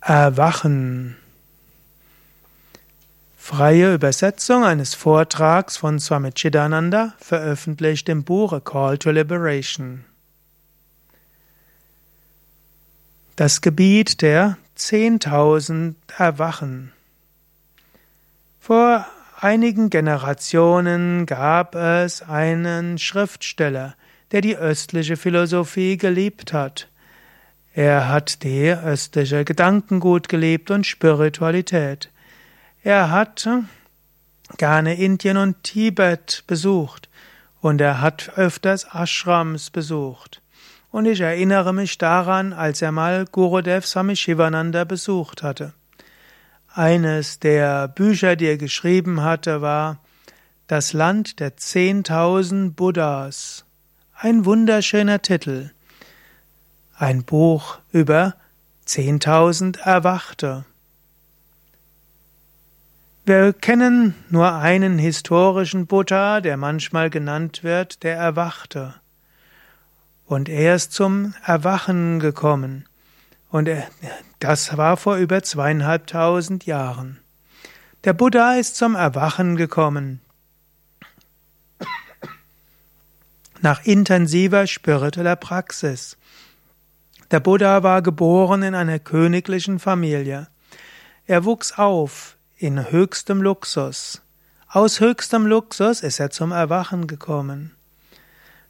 Erwachen. Freie Übersetzung eines Vortrags von Swami Chidananda, veröffentlicht im Buch A Call to Liberation. Das Gebiet der 10.000 Erwachen. Vor einigen Generationen gab es einen Schriftsteller, der die östliche Philosophie geliebt hat. Er hat die östliche Gedankengut gelebt und Spiritualität. Er hat gerne Indien und Tibet besucht und er hat öfters Ashrams besucht. Und ich erinnere mich daran, als er mal Gurudev Swami Shivananda besucht hatte. Eines der Bücher, die er geschrieben hatte, war Das Land der zehntausend Buddhas. Ein wunderschöner Titel. Ein Buch über 10.000 Erwachte. Wir kennen nur einen historischen Buddha, der manchmal genannt wird, der Erwachte. Und er ist zum Erwachen gekommen. Und er, das war vor über zweieinhalbtausend Jahren. Der Buddha ist zum Erwachen gekommen. Nach intensiver spiritueller Praxis. Der Buddha war geboren in einer königlichen Familie. Er wuchs auf in höchstem Luxus. Aus höchstem Luxus ist er zum Erwachen gekommen.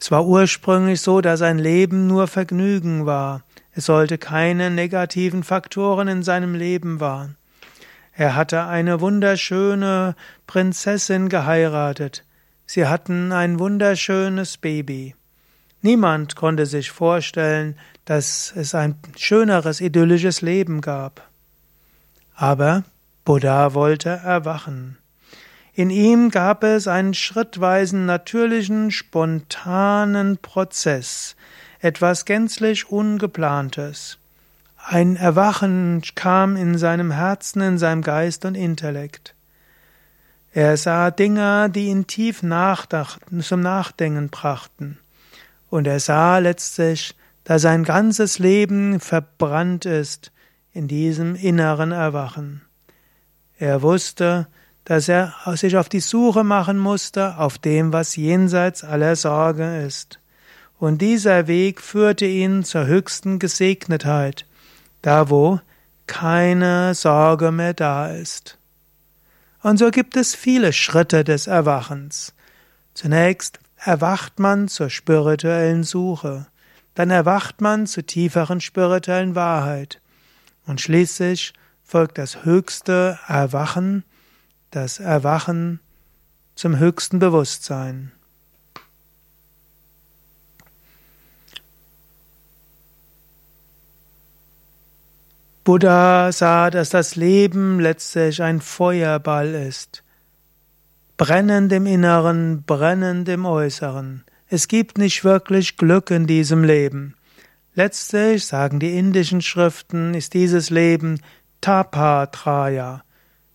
Es war ursprünglich so, dass sein Leben nur Vergnügen war. Es sollte keine negativen Faktoren in seinem Leben waren. Er hatte eine wunderschöne Prinzessin geheiratet. Sie hatten ein wunderschönes Baby. Niemand konnte sich vorstellen, dass es ein schöneres idyllisches Leben gab. Aber Buddha wollte erwachen. In ihm gab es einen schrittweisen, natürlichen, spontanen Prozess, etwas gänzlich Ungeplantes. Ein Erwachen kam in seinem Herzen, in seinem Geist und Intellekt. Er sah Dinge, die ihn tief zum Nachdenken brachten. Und er sah letztlich, dass sein ganzes Leben verbrannt ist in diesem inneren Erwachen. Er wusste, dass er sich auf die Suche machen musste auf dem, was jenseits aller Sorge ist. Und dieser Weg führte ihn zur höchsten Gesegnetheit, da wo keine Sorge mehr da ist. Und so gibt es viele Schritte des Erwachens. Zunächst erwacht man zur spirituellen Suche, dann erwacht man zu tieferen spirituellen Wahrheit. Und schließlich folgt das höchste Erwachen, das Erwachen zum höchsten Bewusstsein. Buddha sah, dass das Leben letztlich ein Feuerball ist brennend im Inneren, brennend im Äußeren. Es gibt nicht wirklich Glück in diesem Leben. Letztlich, sagen die indischen Schriften, ist dieses Leben Tapatraya,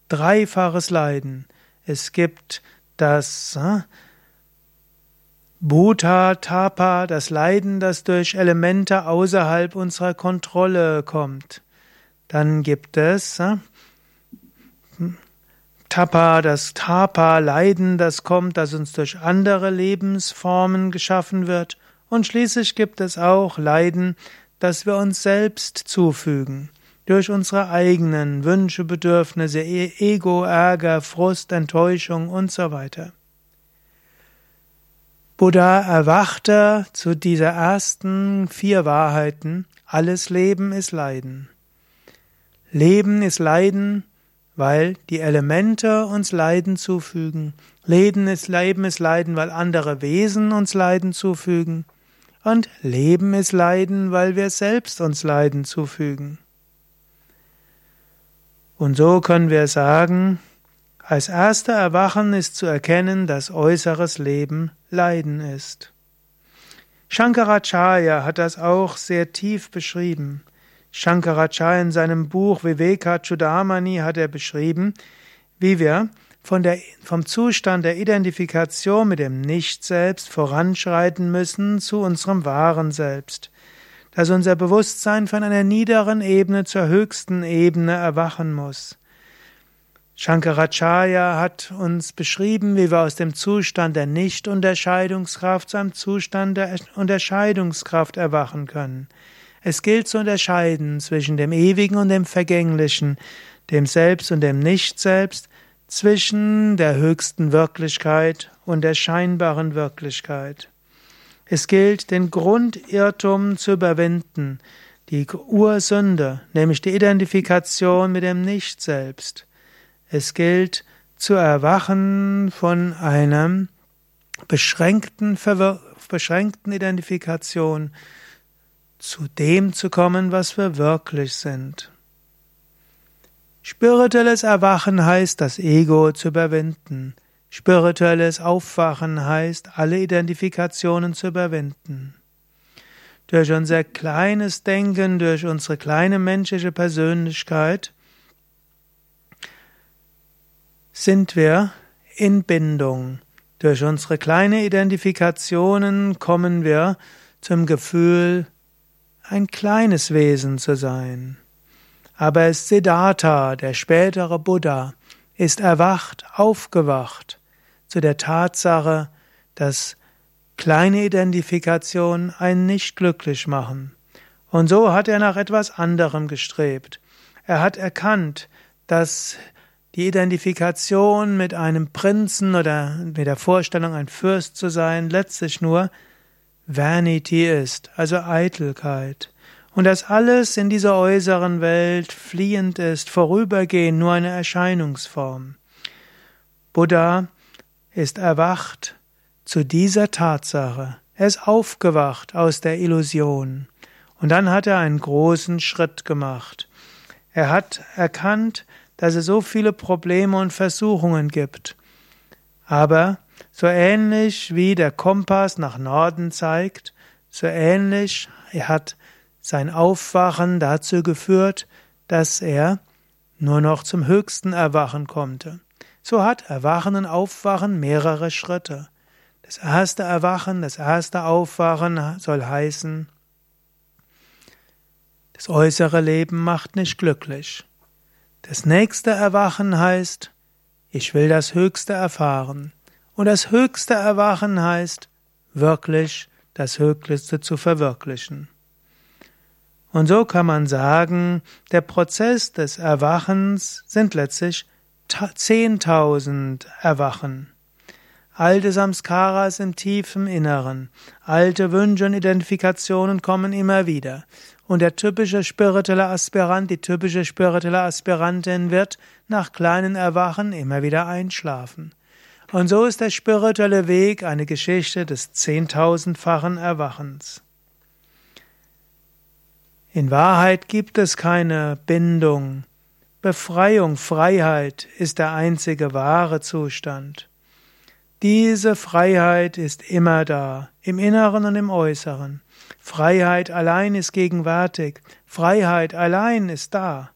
dreifaches Leiden. Es gibt das äh, Bhuta Tapa, das Leiden, das durch Elemente außerhalb unserer Kontrolle kommt. Dann gibt es äh, Tapa, das Tapa, Leiden, das kommt, das uns durch andere Lebensformen geschaffen wird. Und schließlich gibt es auch Leiden, das wir uns selbst zufügen. Durch unsere eigenen Wünsche, Bedürfnisse, e-, Ego, Ärger, Frust, Enttäuschung und so weiter. Buddha erwachte zu dieser ersten vier Wahrheiten. Alles Leben ist Leiden. Leben ist Leiden, weil die Elemente uns Leiden zufügen. Leben ist Leben ist Leiden, weil andere Wesen uns Leiden zufügen. Und Leben ist Leiden, weil wir selbst uns Leiden zufügen. Und so können wir sagen, als erster Erwachen ist zu erkennen, dass äußeres Leben Leiden ist. Shankaracharya hat das auch sehr tief beschrieben. Shankaracharya in seinem Buch Viveka Chudamani hat er beschrieben, wie wir von der, vom Zustand der Identifikation mit dem Nicht-Selbst voranschreiten müssen zu unserem wahren Selbst. dass unser Bewusstsein von einer niederen Ebene zur höchsten Ebene erwachen muss. Shankaracharya hat uns beschrieben, wie wir aus dem Zustand der Nicht-Unterscheidungskraft zu einem Zustand der Unterscheidungskraft erwachen können. Es gilt zu unterscheiden zwischen dem Ewigen und dem Vergänglichen, dem Selbst und dem Nicht-Selbst, zwischen der höchsten Wirklichkeit und der scheinbaren Wirklichkeit. Es gilt, den Grundirrtum zu überwinden, die Ursünde, nämlich die Identifikation mit dem Nicht-Selbst. Es gilt zu erwachen von einer beschränkten, beschränkten Identifikation, zu dem zu kommen, was wir wirklich sind. Spirituelles Erwachen heißt, das Ego zu überwinden. Spirituelles Aufwachen heißt, alle Identifikationen zu überwinden. Durch unser kleines Denken, durch unsere kleine menschliche Persönlichkeit sind wir in Bindung. Durch unsere kleine Identifikationen kommen wir zum Gefühl, ein kleines Wesen zu sein. Aber Siddhartha, der spätere Buddha, ist erwacht, aufgewacht zu der Tatsache, dass kleine Identifikationen einen nicht glücklich machen. Und so hat er nach etwas anderem gestrebt. Er hat erkannt, dass die Identifikation mit einem Prinzen oder mit der Vorstellung, ein Fürst zu sein, letztlich nur Vanity ist, also Eitelkeit. Und dass alles in dieser äußeren Welt fliehend ist, vorübergehend, nur eine Erscheinungsform. Buddha ist erwacht zu dieser Tatsache. Er ist aufgewacht aus der Illusion. Und dann hat er einen großen Schritt gemacht. Er hat erkannt, dass es so viele Probleme und Versuchungen gibt. Aber so ähnlich wie der Kompass nach Norden zeigt, so ähnlich hat sein Aufwachen dazu geführt, dass er nur noch zum höchsten Erwachen konnte. So hat Erwachen und Aufwachen mehrere Schritte. Das erste Erwachen, das erste Aufwachen soll heißen, das äußere Leben macht nicht glücklich. Das nächste Erwachen heißt, ich will das Höchste erfahren. Und das Höchste Erwachen heißt, wirklich das Höchste zu verwirklichen. Und so kann man sagen, der Prozess des Erwachens sind letztlich 10.000 Erwachen. Alte Samskaras im tiefen Inneren, alte Wünsche und Identifikationen kommen immer wieder. Und der typische spirituelle Aspirant, die typische spirituelle Aspirantin wird nach kleinen Erwachen immer wieder einschlafen. Und so ist der spirituelle Weg eine Geschichte des zehntausendfachen Erwachens. In Wahrheit gibt es keine Bindung. Befreiung, Freiheit ist der einzige wahre Zustand. Diese Freiheit ist immer da, im Inneren und im Äußeren. Freiheit allein ist gegenwärtig, Freiheit allein ist da,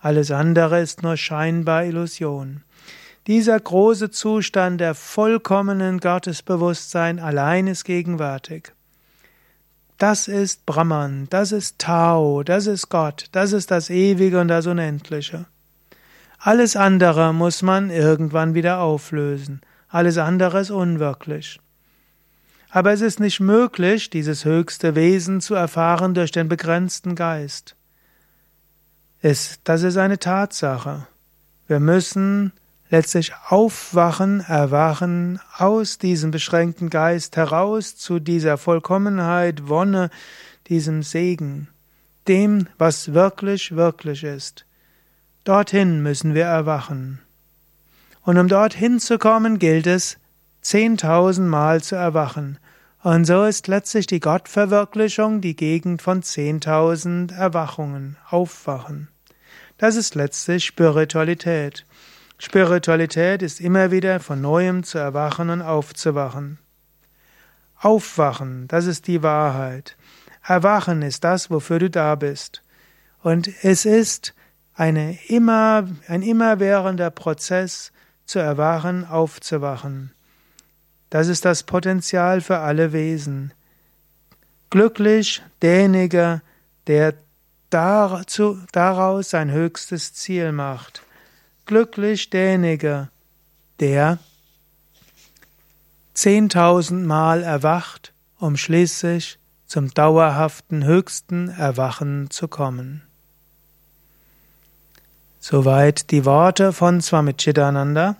alles andere ist nur scheinbar Illusion. Dieser große Zustand der vollkommenen Gottesbewusstsein allein ist gegenwärtig. Das ist Brahman, das ist Tao, das ist Gott, das ist das Ewige und das Unendliche. Alles andere muss man irgendwann wieder auflösen. Alles andere ist unwirklich. Aber es ist nicht möglich, dieses höchste Wesen zu erfahren durch den begrenzten Geist. Es, das ist eine Tatsache. Wir müssen letztlich aufwachen, erwachen aus diesem beschränkten Geist heraus zu dieser Vollkommenheit, Wonne, diesem Segen, dem, was wirklich, wirklich ist. Dorthin müssen wir erwachen. Und um dorthin zu kommen, gilt es, zehntausendmal zu erwachen. Und so ist letztlich die Gottverwirklichung die Gegend von zehntausend Erwachungen, Aufwachen. Das ist letztlich Spiritualität. Spiritualität ist immer wieder von neuem zu erwachen und aufzuwachen. Aufwachen, das ist die Wahrheit. Erwachen ist das, wofür du da bist. Und es ist eine immer, ein immerwährender Prozess, zu erwachen, aufzuwachen. Das ist das Potenzial für alle Wesen. Glücklich derjenige, der daraus sein höchstes Ziel macht. Glücklich derjenige, der zehntausendmal erwacht, um schließlich zum dauerhaften höchsten Erwachen zu kommen. Soweit die Worte von Swami Chidananda.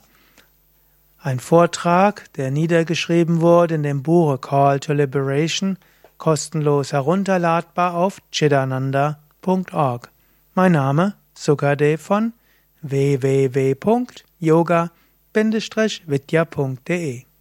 Ein Vortrag, der niedergeschrieben wurde in dem Buch A Call to Liberation, kostenlos herunterladbar auf chidananda.org. Mein Name Sukadev von www.yoga-vidya.de